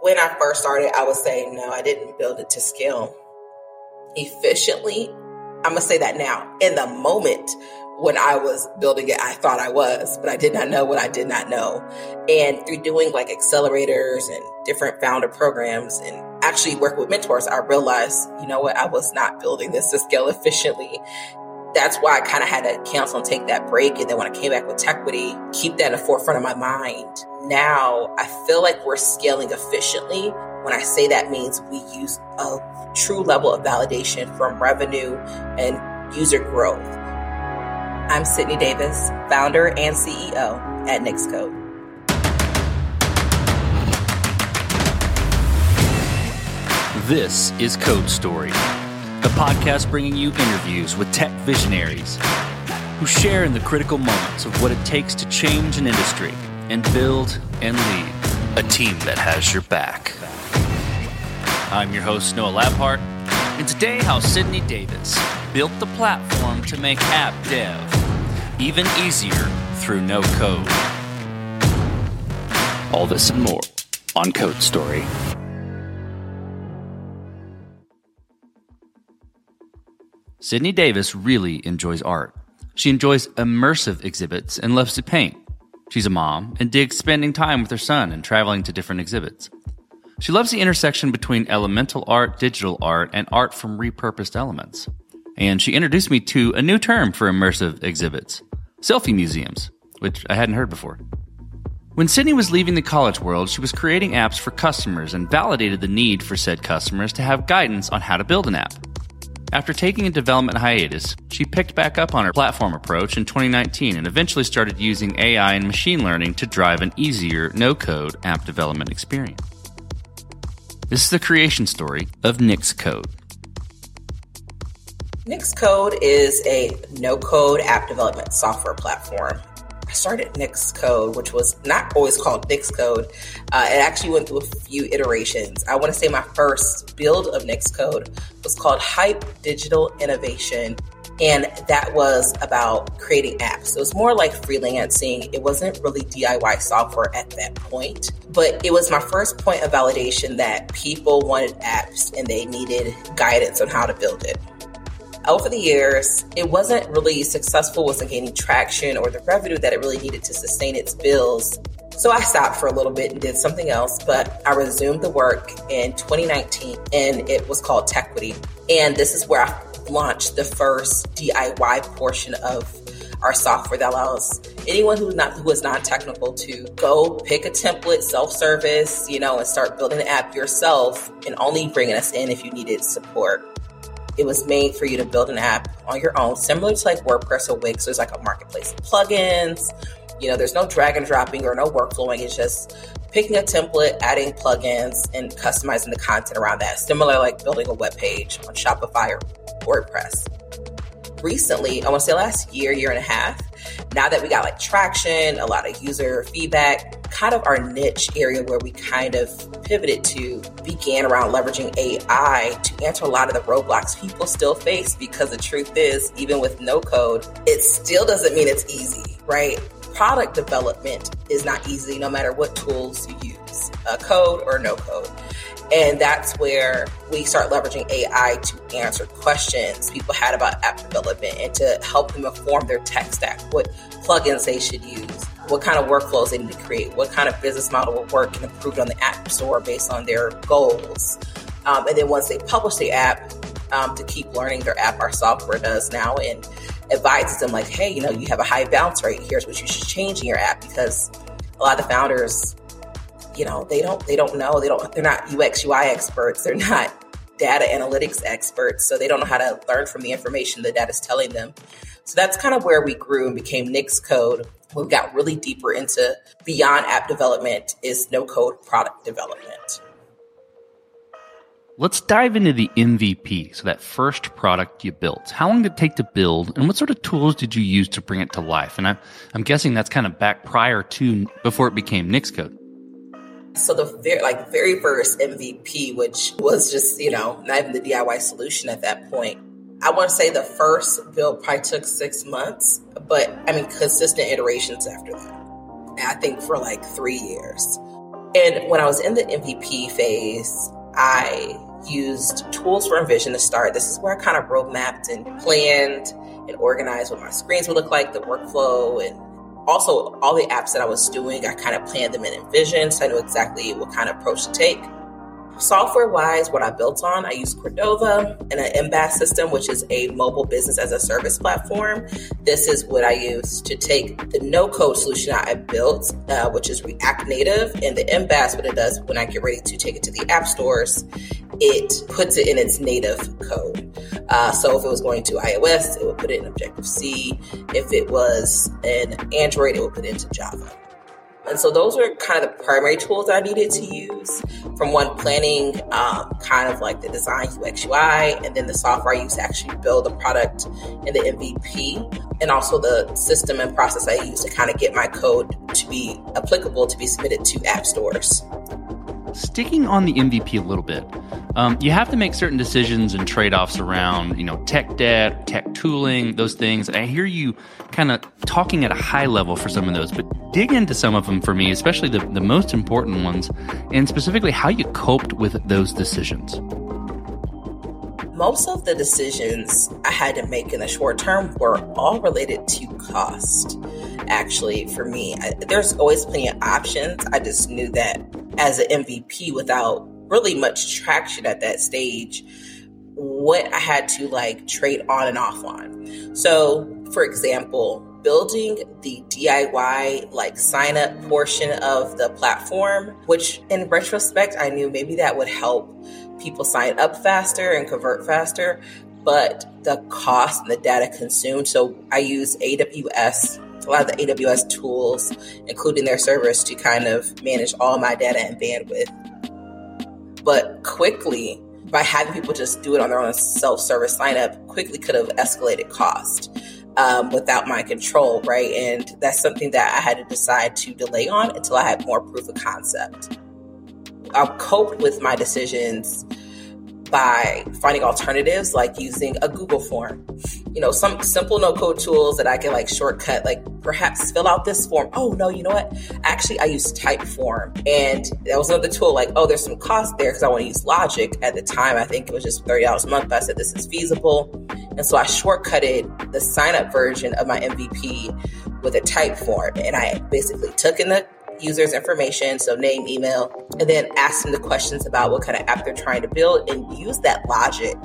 when I first started, I would say, no, I didn't build it to scale efficiently. I'm going to say that now. In the moment when I was building it, I thought I was, but I did not know what I did not know. And through doing like accelerators and different founder programs and actually work with mentors, I realized, you know what, I was not building this to scale efficiently. That's why I kind of had to cancel and take that break. And then when I came back with Tequity, keep that in the forefront of my mind. Now I feel like we're scaling efficiently. When I say that means we use a true level of validation from revenue and user growth. I'm Sydney Davis, founder and CEO at NixCode. This is Code Story, a podcast bringing you interviews with tech visionaries who share in the critical moments of what it takes to change an industry and build and lead a team that has your back. I'm your host, Noah Labhart, and today, how Sydney Davis built the platform to make app dev even easier through no code. All this and more on Code Story. Sydney Davis really enjoys art. She enjoys immersive exhibits and loves to paint. She's a mom and digs spending time with her son and traveling to different exhibits. She loves the intersection between elemental art, digital art, and art from repurposed elements. And she introduced me to a new term for immersive exhibits selfie museums, which I hadn't heard before. When Sydney was leaving the college world, she was creating apps for customers and validated the need for said customers to have guidance on how to build an app. After taking a development hiatus, she picked back up on her platform approach in 2019 and eventually started using AI and machine learning to drive an easier, no code app development experience. This is the creation story of NixCode. NixCode is a no code app development software platform. I started NixCode, which was not always called NixCode. Uh, it actually went through a few iterations. I want to say my first build of NixCode was called Hype Digital Innovation. And that was about creating apps. So it was more like freelancing. It wasn't really DIY software at that point, but it was my first point of validation that people wanted apps and they needed guidance on how to build it over the years, it wasn't really successful, wasn't gaining traction or the revenue that it really needed to sustain its bills. So I stopped for a little bit and did something else, but I resumed the work in 2019 and it was called Tequity. And this is where I launched the first DIY portion of our software that allows anyone who's not who is non-technical to go pick a template, self-service, you know, and start building an app yourself and only bringing us in if you needed support. It was made for you to build an app on your own, similar to like WordPress or Wix. There's like a marketplace of plugins. You know, there's no drag and dropping or no workflowing. It's just picking a template, adding plugins, and customizing the content around that. Similar like building a web page on Shopify or WordPress. Recently, I want to say last year, year and a half, now that we got like traction, a lot of user feedback, kind of our niche area where we kind of pivoted to began around leveraging AI to answer a lot of the roadblocks people still face because the truth is, even with no code, it still doesn't mean it's easy, right? Product development is not easy no matter what tools you use, uh, code or no code. And that's where we start leveraging AI to answer questions people had about app development and to help them inform their tech stack, what plugins they should use, what kind of workflows they need to create, what kind of business model will work and improve on the App Store based on their goals. Um, and then once they publish the app, um, to keep learning their app, our software does now and advises them like, hey, you know, you have a high bounce rate. Here's what you should change in your app because a lot of the founders, you know, they don't they don't know they don't they're not UX UI experts. They're not data analytics experts, so they don't know how to learn from the information the data is telling them. So that's kind of where we grew and became NixCode, we got really deeper into beyond app development is no code product development. Let's dive into the MVP, so that first product you built. How long did it take to build, and what sort of tools did you use to bring it to life? And I'm, I'm guessing that's kind of back prior to before it became NixCode. So the very like very first MVP, which was just you know not even the DIY solution at that point, I want to say the first build probably took six months, but I mean, consistent iterations after that. I think for like three years. And when I was in the MVP phase, I used tools for InVision to start. This is where I kind of roadmapped and planned and organized what my screens would look like, the workflow, and also all the apps that I was doing. I kind of planned them in InVision, so I knew exactly what kind of approach to take. Software wise, what I built on, I use Cordova and an MBAS system, which is a mobile business as a service platform. This is what I use to take the no code solution I built, uh, which is React Native, and the MBAS, what it does when I get ready to take it to the app stores, it puts it in its native code. Uh, so if it was going to iOS, it would put it in Objective C. If it was an Android, it would put it into Java. And so those were kind of the primary tools I needed to use from one planning, um, kind of like the design UX UI, and then the software I use to actually build the product and the MVP, and also the system and process I use to kind of get my code to be applicable to be submitted to app stores. Sticking on the MVP a little bit, um, you have to make certain decisions and trade offs around, you know, tech debt, tech tooling, those things. I hear you kind of talking at a high level for some of those, but dig into some of them for me, especially the, the most important ones, and specifically how you coped with those decisions. Most of the decisions I had to make in the short term were all related to cost. Actually, for me, I, there's always plenty of options. I just knew that as an MVP, without really much traction at that stage, what I had to like trade on and off on. So, for example, building the DIY like sign up portion of the platform, which in retrospect, I knew maybe that would help people sign up faster and convert faster, but the cost and the data consumed. So I use AWS a lot of the AWS tools, including their servers, to kind of manage all my data and bandwidth. But quickly by having people just do it on their own self-service sign up quickly could have escalated cost um, without my control right? And that's something that i had to decide to delay on until i had more proof of concept. I've coped with my decisions by finding alternatives like using a Google form. You know, some simple no code tools that I can like shortcut, like perhaps fill out this form. Oh, no, you know what? Actually, I use Typeform. And that was another tool like, oh, there's some cost there because I want to use Logic. At the time, I think it was just $30 a month, I said this is feasible. And so I shortcutted the sign up version of my MVP with a Typeform. And I basically took in the user's information, so name, email, and then ask them the questions about what kind of app they're trying to build and use that logic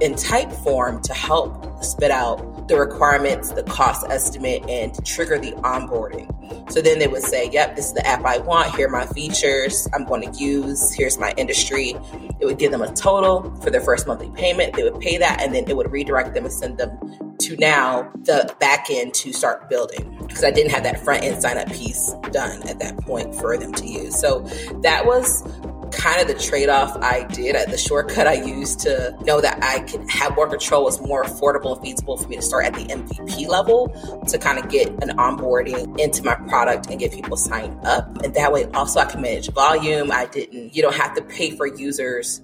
in Typeform to help spit out the requirements, the cost estimate, and trigger the onboarding. So then they would say, Yep, this is the app I want. Here are my features I'm going to use. Here's my industry. It would give them a total for their first monthly payment. They would pay that, and then it would redirect them and send them to now the back end to start building because I didn't have that front end sign up piece done at that point for them to use. So that was kind of the trade-off I did at the shortcut I used to know that I could have more control was more affordable and feasible for me to start at the MVP level to kind of get an onboarding into my product and get people signed up. And that way also I can manage volume. I didn't, you don't have to pay for users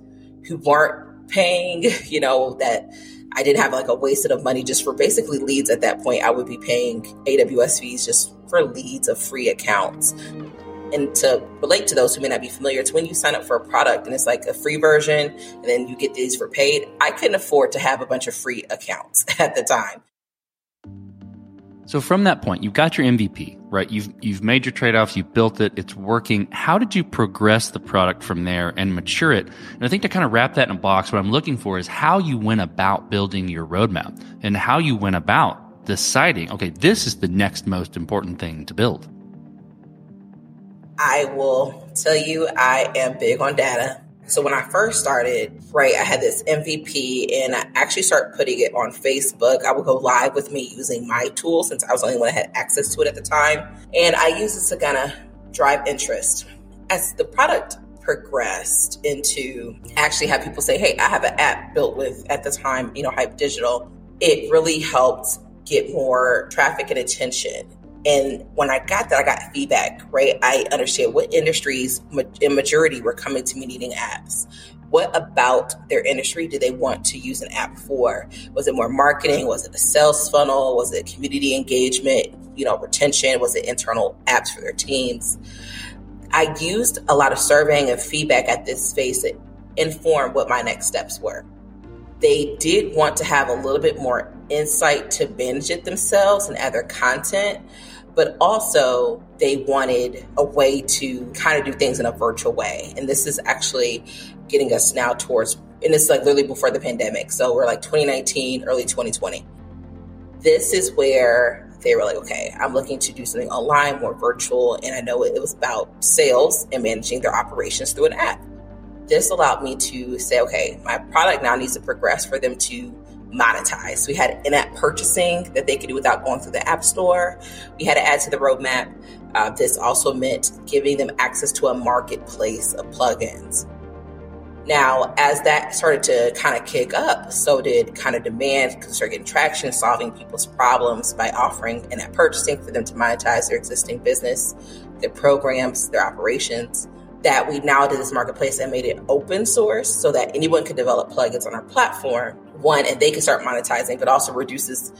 who weren't paying, you know, that I didn't have like a wasted of money just for basically leads at that point. I would be paying AWS fees just for leads of free accounts. And to relate to those who may not be familiar, it's when you sign up for a product and it's like a free version and then you get these for paid. I couldn't afford to have a bunch of free accounts at the time. So from that point, you've got your MVP, right? You've you've made your trade-offs, you've built it, it's working. How did you progress the product from there and mature it? And I think to kind of wrap that in a box, what I'm looking for is how you went about building your roadmap and how you went about deciding, okay, this is the next most important thing to build. I will tell you I am big on data. So when I first started, right, I had this MVP and I actually started putting it on Facebook. I would go live with me using my tool since I was the only one that had access to it at the time. And I used this to kind of drive interest. As the product progressed into actually have people say, hey, I have an app built with, at the time, you know, Hype Digital, it really helped get more traffic and attention and when I got that, I got feedback, right? I understood what industries in majority were coming to me needing apps. What about their industry did they want to use an app for? Was it more marketing? Was it a sales funnel? Was it community engagement? You know, retention? Was it internal apps for their teams? I used a lot of surveying and feedback at this space that informed what my next steps were. They did want to have a little bit more insight to manage it themselves and add their content, but also they wanted a way to kind of do things in a virtual way. And this is actually getting us now towards, and it's like literally before the pandemic. So we're like 2019, early 2020. This is where they were like, okay, I'm looking to do something online, more virtual. And I know it was about sales and managing their operations through an app. This allowed me to say, okay, my product now needs to progress for them to monetize. We had in app purchasing that they could do without going through the App Store. We had to add to the roadmap. Uh, this also meant giving them access to a marketplace of plugins. Now, as that started to kind of kick up, so did kind of demand start getting traction, solving people's problems by offering in app purchasing for them to monetize their existing business, their programs, their operations. That we now did this marketplace and made it open source so that anyone could develop plugins on our platform, one, and they can start monetizing, but also reduces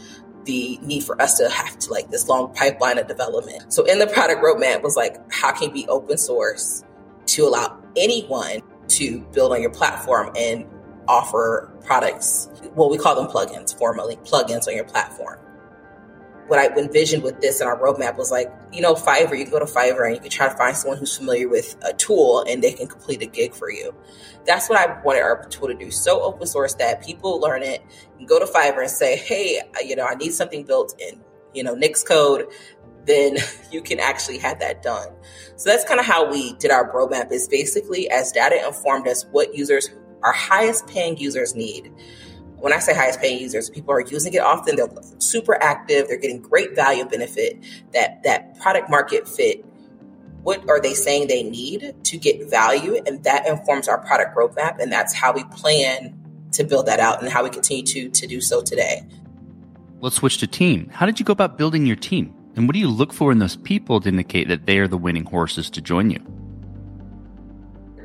the need for us to have to like this long pipeline of development. So in the product roadmap was like, how can we open source to allow anyone to build on your platform and offer products. Well, we call them plugins formally, plugins on your platform. What I envisioned with this in our roadmap was like, you know, Fiverr, you can go to Fiverr and you can try to find someone who's familiar with a tool and they can complete a gig for you. That's what I wanted our tool to do. So open source that people learn it and go to Fiverr and say, hey, uh, you know, I need something built in, you know, Nix code then you can actually have that done. So that's kind of how we did our roadmap is basically as data informed us what users, our highest paying users need. When I say highest paying users, people are using it often, they're super active, they're getting great value benefit, that that product market fit. What are they saying they need to get value? And that informs our product roadmap. And that's how we plan to build that out and how we continue to, to do so today. Let's switch to team. How did you go about building your team? And what do you look for in those people to indicate that they are the winning horses to join you?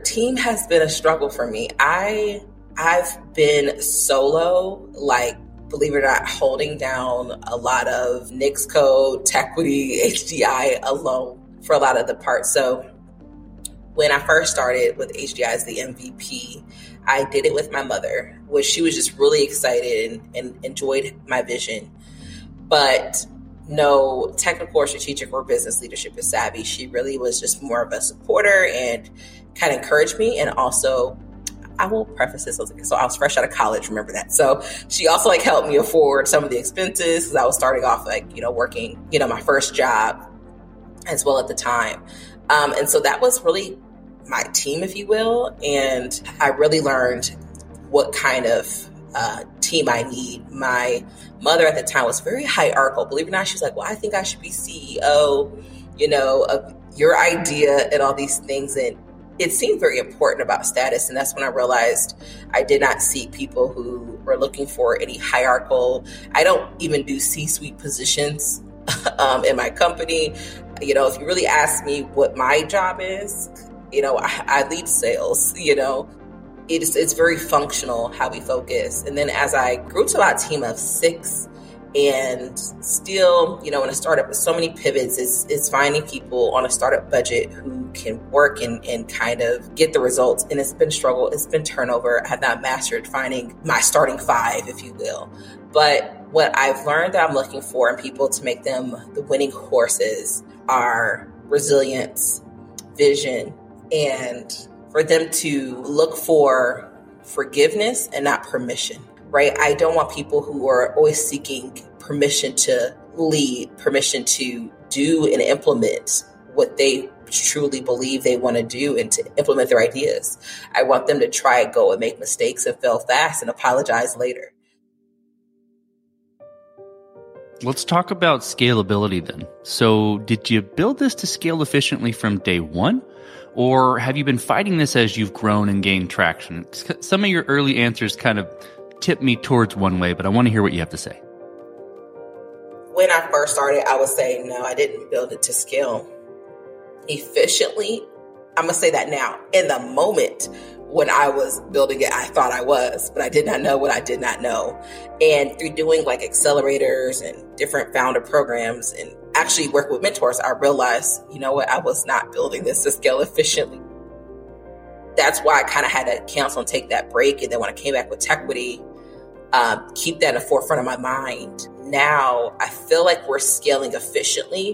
Team has been a struggle for me. I I've been solo, like believe it or not, holding down a lot of Nix code, Tequity, HDI alone for a lot of the parts. So when I first started with HDI as the MVP, I did it with my mother, which she was just really excited and, and enjoyed my vision. But no technical or strategic or business leadership is savvy. She really was just more of a supporter and kind of encouraged me. And also, I will preface this. So I was fresh out of college. Remember that. So she also like helped me afford some of the expenses because I was starting off like you know working you know my first job as well at the time. Um, and so that was really my team, if you will. And I really learned what kind of uh, team I need. My mother at the time was very hierarchical. Believe it or not, she was like, "Well, I think I should be CEO." You know, of your idea and all these things, and it seemed very important about status. And that's when I realized I did not seek people who were looking for any hierarchical. I don't even do C-suite positions um, in my company. You know, if you really ask me what my job is, you know, I, I lead sales. You know, it's it's very functional how we focus. And then as I grew to a team of six and still, you know, in a startup with so many pivots, it's, it's finding people on a startup budget who can work and, and kind of get the results. And it's been struggle. It's been turnover. I have not mastered finding my starting five, if you will. But what I've learned that I'm looking for in people to make them the winning horses are resilience, vision, and for them to look for forgiveness and not permission, right? I don't want people who are always seeking permission to lead, permission to do and implement what they truly believe they want to do and to implement their ideas. I want them to try, and go and make mistakes and fail fast and apologize later. Let's talk about scalability then. So, did you build this to scale efficiently from day one? Or have you been fighting this as you've grown and gained traction? Some of your early answers kind of tip me towards one way, but I want to hear what you have to say. When I first started, I would say, no, I didn't build it to scale efficiently. I'm going to say that now. In the moment when I was building it, I thought I was, but I did not know what I did not know. And through doing like accelerators and different founder programs and actually work with mentors, I realized, you know what, I was not building this to scale efficiently. That's why I kind of had to cancel and take that break. And then when I came back with Tequity, um, keep that at the forefront of my mind. Now I feel like we're scaling efficiently.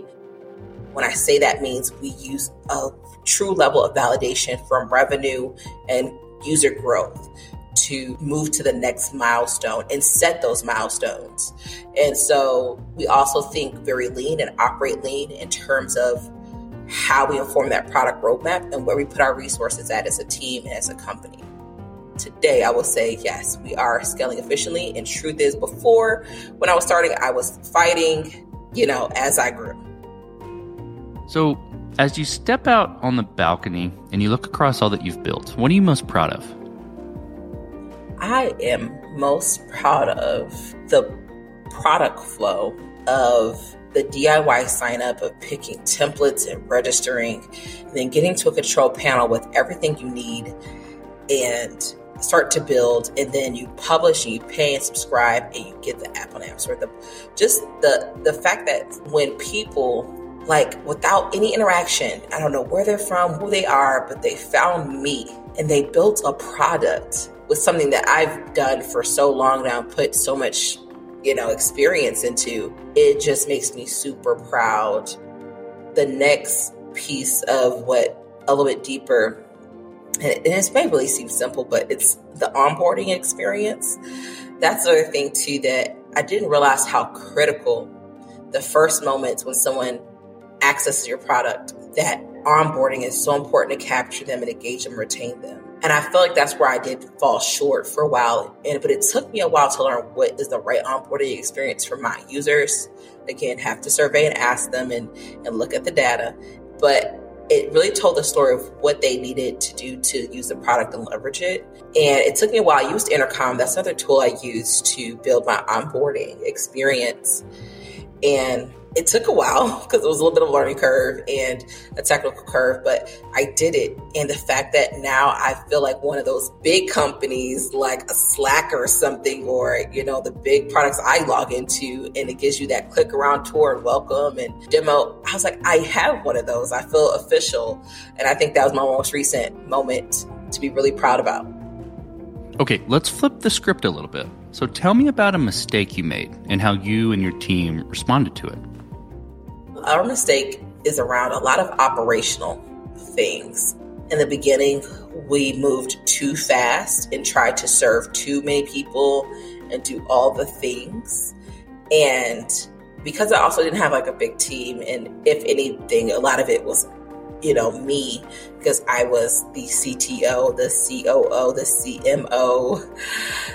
When I say that means we use a true level of validation from revenue and user growth to move to the next milestone and set those milestones. And so we also think very lean and operate lean in terms of how we inform that product roadmap and where we put our resources at as a team and as a company. Today, I will say, yes, we are scaling efficiently. And truth is, before when I was starting, I was fighting, you know, as I grew. So, as you step out on the balcony and you look across all that you've built, what are you most proud of? I am most proud of the product flow of the DIY sign up of picking templates and registering, and then getting to a control panel with everything you need and start to build and then you publish and you pay and subscribe and you get the app on App Store. The, just the the fact that when people like without any interaction, I don't know where they're from, who they are, but they found me and they built a product with something that I've done for so long now, put so much, you know, experience into, it just makes me super proud. The next piece of what a little bit deeper, and it may really seem simple, but it's the onboarding experience. That's the other thing too that I didn't realize how critical the first moments when someone accesses your product, that onboarding is so important to capture them and engage them, retain them. And I feel like that's where I did fall short for a while. And but it took me a while to learn what is the right onboarding experience for my users. Again, have to survey and ask them and, and look at the data. But it really told the story of what they needed to do to use the product and leverage it. And it took me a while. I used Intercom. That's another tool I used to build my onboarding experience. And it took a while because it was a little bit of a learning curve and a technical curve, but I did it. And the fact that now I feel like one of those big companies like a Slack or something, or, you know, the big products I log into and it gives you that click around tour and welcome and demo. I was like, I have one of those. I feel official. And I think that was my most recent moment to be really proud about. Okay, let's flip the script a little bit. So tell me about a mistake you made and how you and your team responded to it. Our mistake is around a lot of operational things. In the beginning, we moved too fast and tried to serve too many people and do all the things. And because I also didn't have like a big team, and if anything, a lot of it was, you know, me because I was the CTO, the COO, the CMO,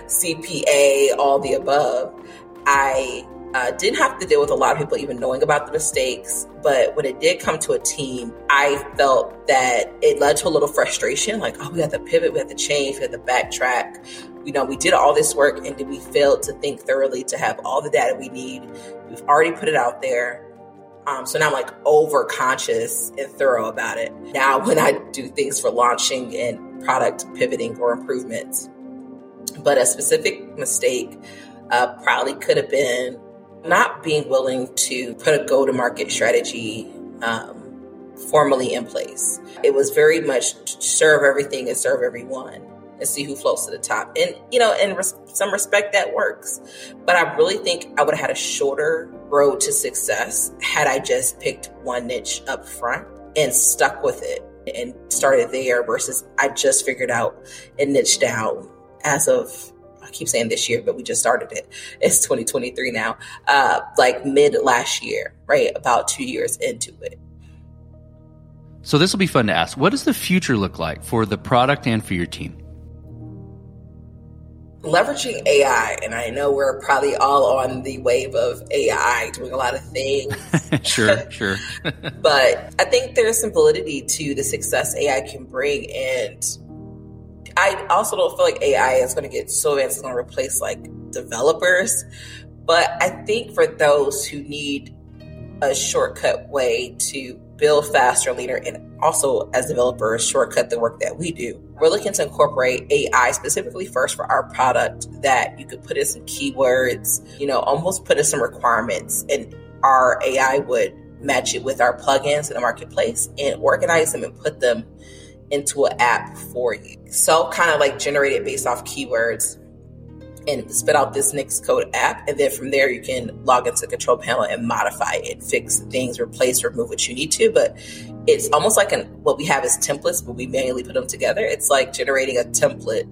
CPA, all the above. I uh, didn't have to deal with a lot of people even knowing about the mistakes, but when it did come to a team, I felt that it led to a little frustration. Like, oh, we had to pivot, we had to change, we had to backtrack. You know, we did all this work, and did we failed to think thoroughly to have all the data we need. We've already put it out there. Um, so now I'm like over conscious and thorough about it. Now, when I do things for launching and product pivoting or improvements, but a specific mistake uh, probably could have been not being willing to put a go to market strategy um, formally in place. It was very much serve everything and serve everyone and see who floats to the top. And, you know, in res- some respect, that works. But I really think I would have had a shorter road to success had I just picked one niche up front and stuck with it and started there versus I just figured out and niche down as of I keep saying this year, but we just started it. It's 2023 now. Uh, like mid last year, right? About two years into it. So this will be fun to ask. What does the future look like for the product and for your team? Leveraging AI, and I know we're probably all on the wave of AI doing a lot of things. sure, sure. but I think there's some validity to the success AI can bring and I also don't feel like AI is going to get so advanced it's going to replace like developers. But I think for those who need a shortcut way to build faster, leaner, and also as developers, shortcut the work that we do. We're looking to incorporate AI specifically first for our product that you could put in some keywords, you know, almost put in some requirements and our AI would match it with our plugins in the marketplace and organize them and put them into an app for you. So kind of like generated based off keywords and spit out this Nix Code app. And then from there, you can log into the control panel and modify it, fix things, replace, remove what you need to. But it's almost like an, what we have is templates, but we manually put them together. It's like generating a template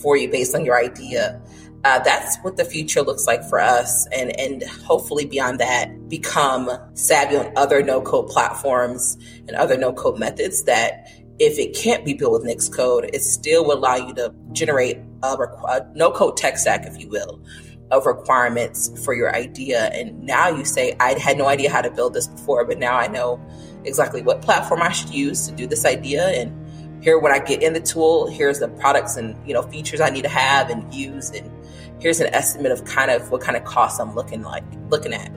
for you based on your idea. Uh, that's what the future looks like for us, and and hopefully beyond that, become savvy on other no code platforms and other no code methods that if it can't be built with Nix code, it still will allow you to generate a, a no code tech stack, if you will, of requirements for your idea. And now you say, I had no idea how to build this before, but now I know exactly what platform I should use to do this idea. And here, when I get in the tool, here's the products and you know features I need to have and use, and here's an estimate of kind of what kind of costs I'm looking like looking at.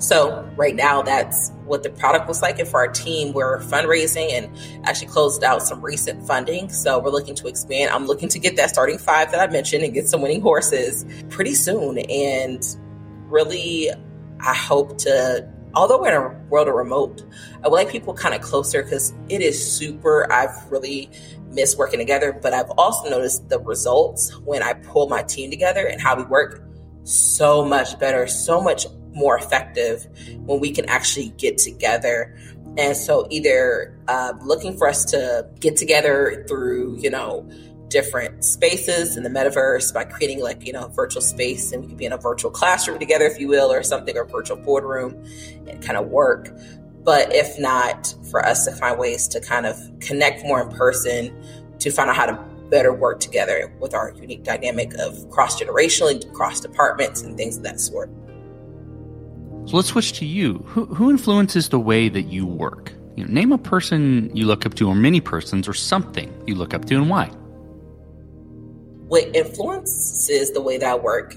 So right now, that's what the product looks like. And for our team, we're fundraising and actually closed out some recent funding. So we're looking to expand. I'm looking to get that starting five that I mentioned and get some winning horses pretty soon. And really, I hope to, although we're in a world of remote, I would like people kind of closer because it is super. I've really missed working together, but I've also noticed the results when I pull my team together and how we work so much better, so much more effective when we can actually get together. And so, either uh, looking for us to get together through, you know, different spaces in the metaverse by creating like, you know, virtual space and we could be in a virtual classroom together, if you will, or something, or virtual boardroom and kind of work. But if not, for us to find ways to kind of connect more in person to find out how to better work together with our unique dynamic of cross generationally, cross departments, and things of that sort. So let's switch to you. Who, who influences the way that you work? You know, name a person you look up to, or many persons, or something you look up to, and why. What influences the way that I work?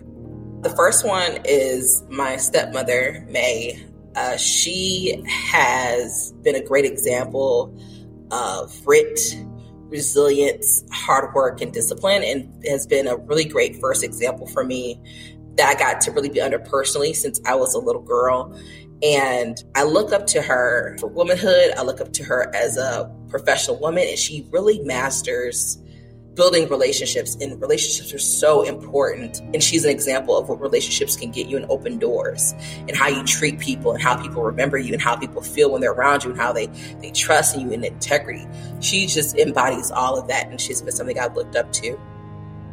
The first one is my stepmother, May. Uh, she has been a great example of grit, resilience, hard work, and discipline, and has been a really great first example for me that I got to really be under personally since I was a little girl. And I look up to her for womanhood. I look up to her as a professional woman, and she really masters building relationships. And relationships are so important. And she's an example of what relationships can get you and open doors, and how you treat people, and how people remember you, and how people feel when they're around you, and how they they trust in you and integrity. She just embodies all of that, and she's been something I've looked up to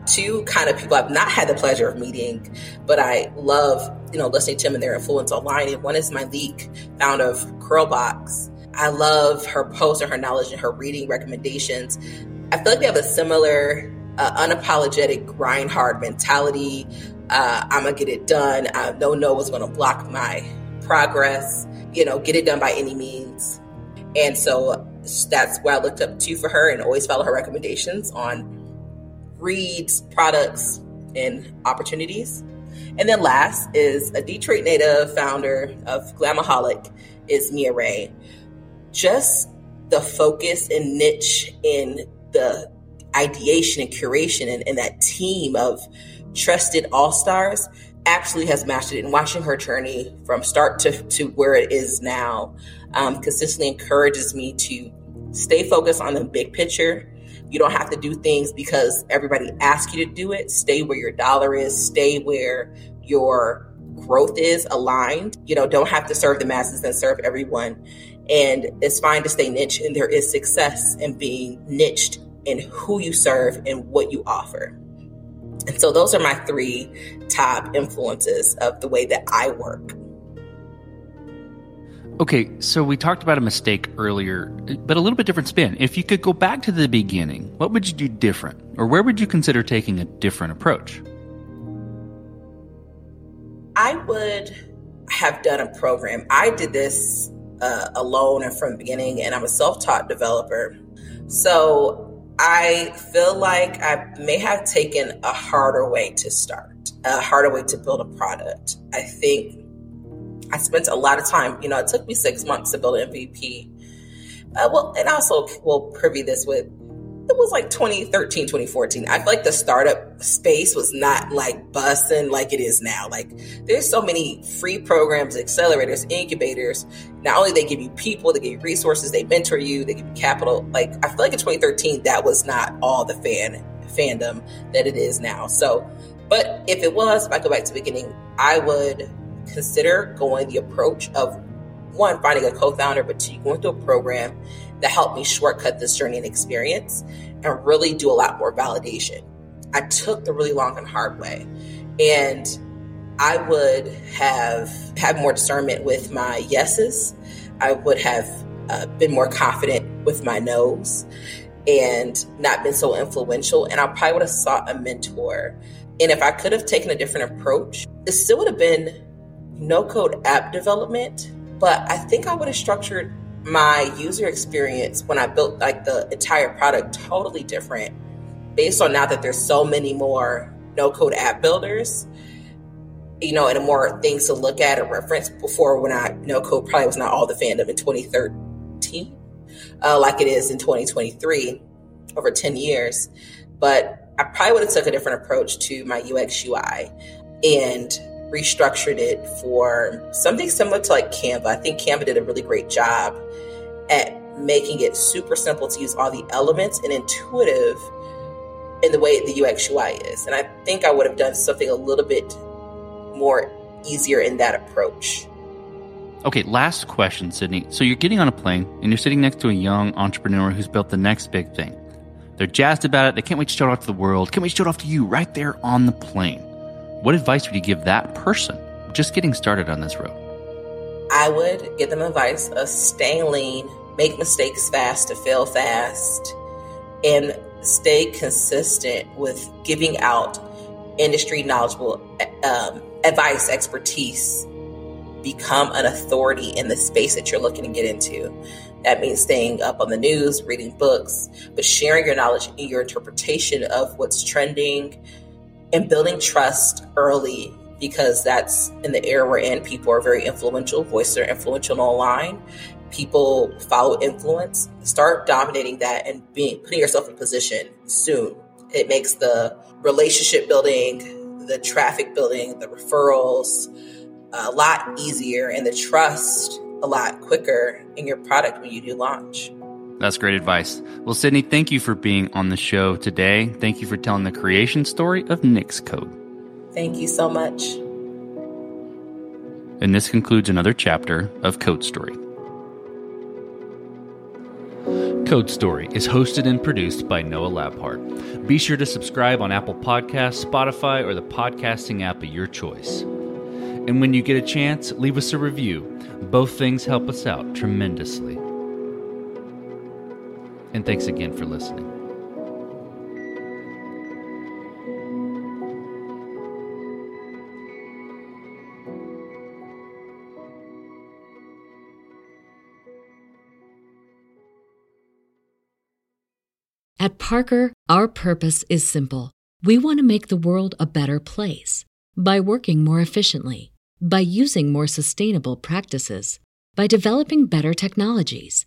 two kind of people I've not had the pleasure of meeting, but I love, you know, listening to them and their influence online. And one is Myleik founder of Curlbox. I love her posts and her knowledge and her reading recommendations. I feel like they have a similar uh, unapologetic grind hard mentality. Uh, I'm gonna get it done. I don't know what's gonna block my progress. You know, get it done by any means. And so that's what I looked up to for her and always follow her recommendations on reads, products, and opportunities. And then last is a Detroit native founder of Glamaholic is Mia Ray. Just the focus and niche in the ideation and curation and, and that team of trusted all stars absolutely has mastered it. And watching her journey from start to, to where it is now um, consistently encourages me to stay focused on the big picture you don't have to do things because everybody asks you to do it. Stay where your dollar is, stay where your growth is aligned. You know, don't have to serve the masses and serve everyone. And it's fine to stay niche, and there is success in being niched in who you serve and what you offer. And so, those are my three top influences of the way that I work. Okay, so we talked about a mistake earlier, but a little bit different spin. If you could go back to the beginning, what would you do different? Or where would you consider taking a different approach? I would have done a program. I did this uh, alone and from the beginning, and I'm a self taught developer. So I feel like I may have taken a harder way to start, a harder way to build a product. I think I spent a lot of time. You know, it took me six months to build an MVP. Uh, well, and also we'll privy this with it was like 2013, 2014. I feel like the startup space was not like busting like it is now. Like there's so many free programs, accelerators, incubators. Not only they give you people, they give you resources, they mentor you, they give you capital. Like I feel like in 2013, that was not all the fan fandom that it is now. So, but if it was, if I go back to the beginning, I would consider going the approach of one, finding a co-founder, but two, going through a program that helped me shortcut this journey and experience and really do a lot more validation. I took the really long and hard way. And I would have had more discernment with my yeses. I would have uh, been more confident with my no's and not been so influential. And I probably would have sought a mentor. And if I could have taken a different approach, it still would have been no code app development. But I think I would have structured my user experience when I built like the entire product totally different based on now that there's so many more no code app builders, you know, and more things to look at and reference before when I no code probably was not all the fandom in 2013, uh, like it is in 2023 over 10 years. But I probably would have took a different approach to my UX UI and restructured it for something similar to like Canva. I think Canva did a really great job at making it super simple to use all the elements and intuitive in the way the UX UI is. And I think I would have done something a little bit more easier in that approach. Okay, last question, Sydney. So you're getting on a plane and you're sitting next to a young entrepreneur who's built the next big thing. They're jazzed about it. They can't wait to show it off to the world. Can't wait to show it off to you right there on the plane. What advice would you give that person just getting started on this road? I would give them advice of staying lean, make mistakes fast to fail fast, and stay consistent with giving out industry knowledgeable um, advice, expertise. Become an authority in the space that you're looking to get into. That means staying up on the news, reading books, but sharing your knowledge and your interpretation of what's trending and building trust early because that's in the era we're in. People are very influential, voices are influential online. People follow influence. Start dominating that and being putting yourself in position soon. It makes the relationship building, the traffic building, the referrals a lot easier and the trust a lot quicker in your product when you do launch. That's great advice. Well, Sydney, thank you for being on the show today. Thank you for telling the creation story of Nix Code. Thank you so much. And this concludes another chapter of Code Story. Code Story is hosted and produced by Noah Labhart. Be sure to subscribe on Apple Podcasts, Spotify, or the podcasting app of your choice. And when you get a chance, leave us a review. Both things help us out tremendously. And thanks again for listening. At Parker, our purpose is simple. We want to make the world a better place by working more efficiently, by using more sustainable practices, by developing better technologies.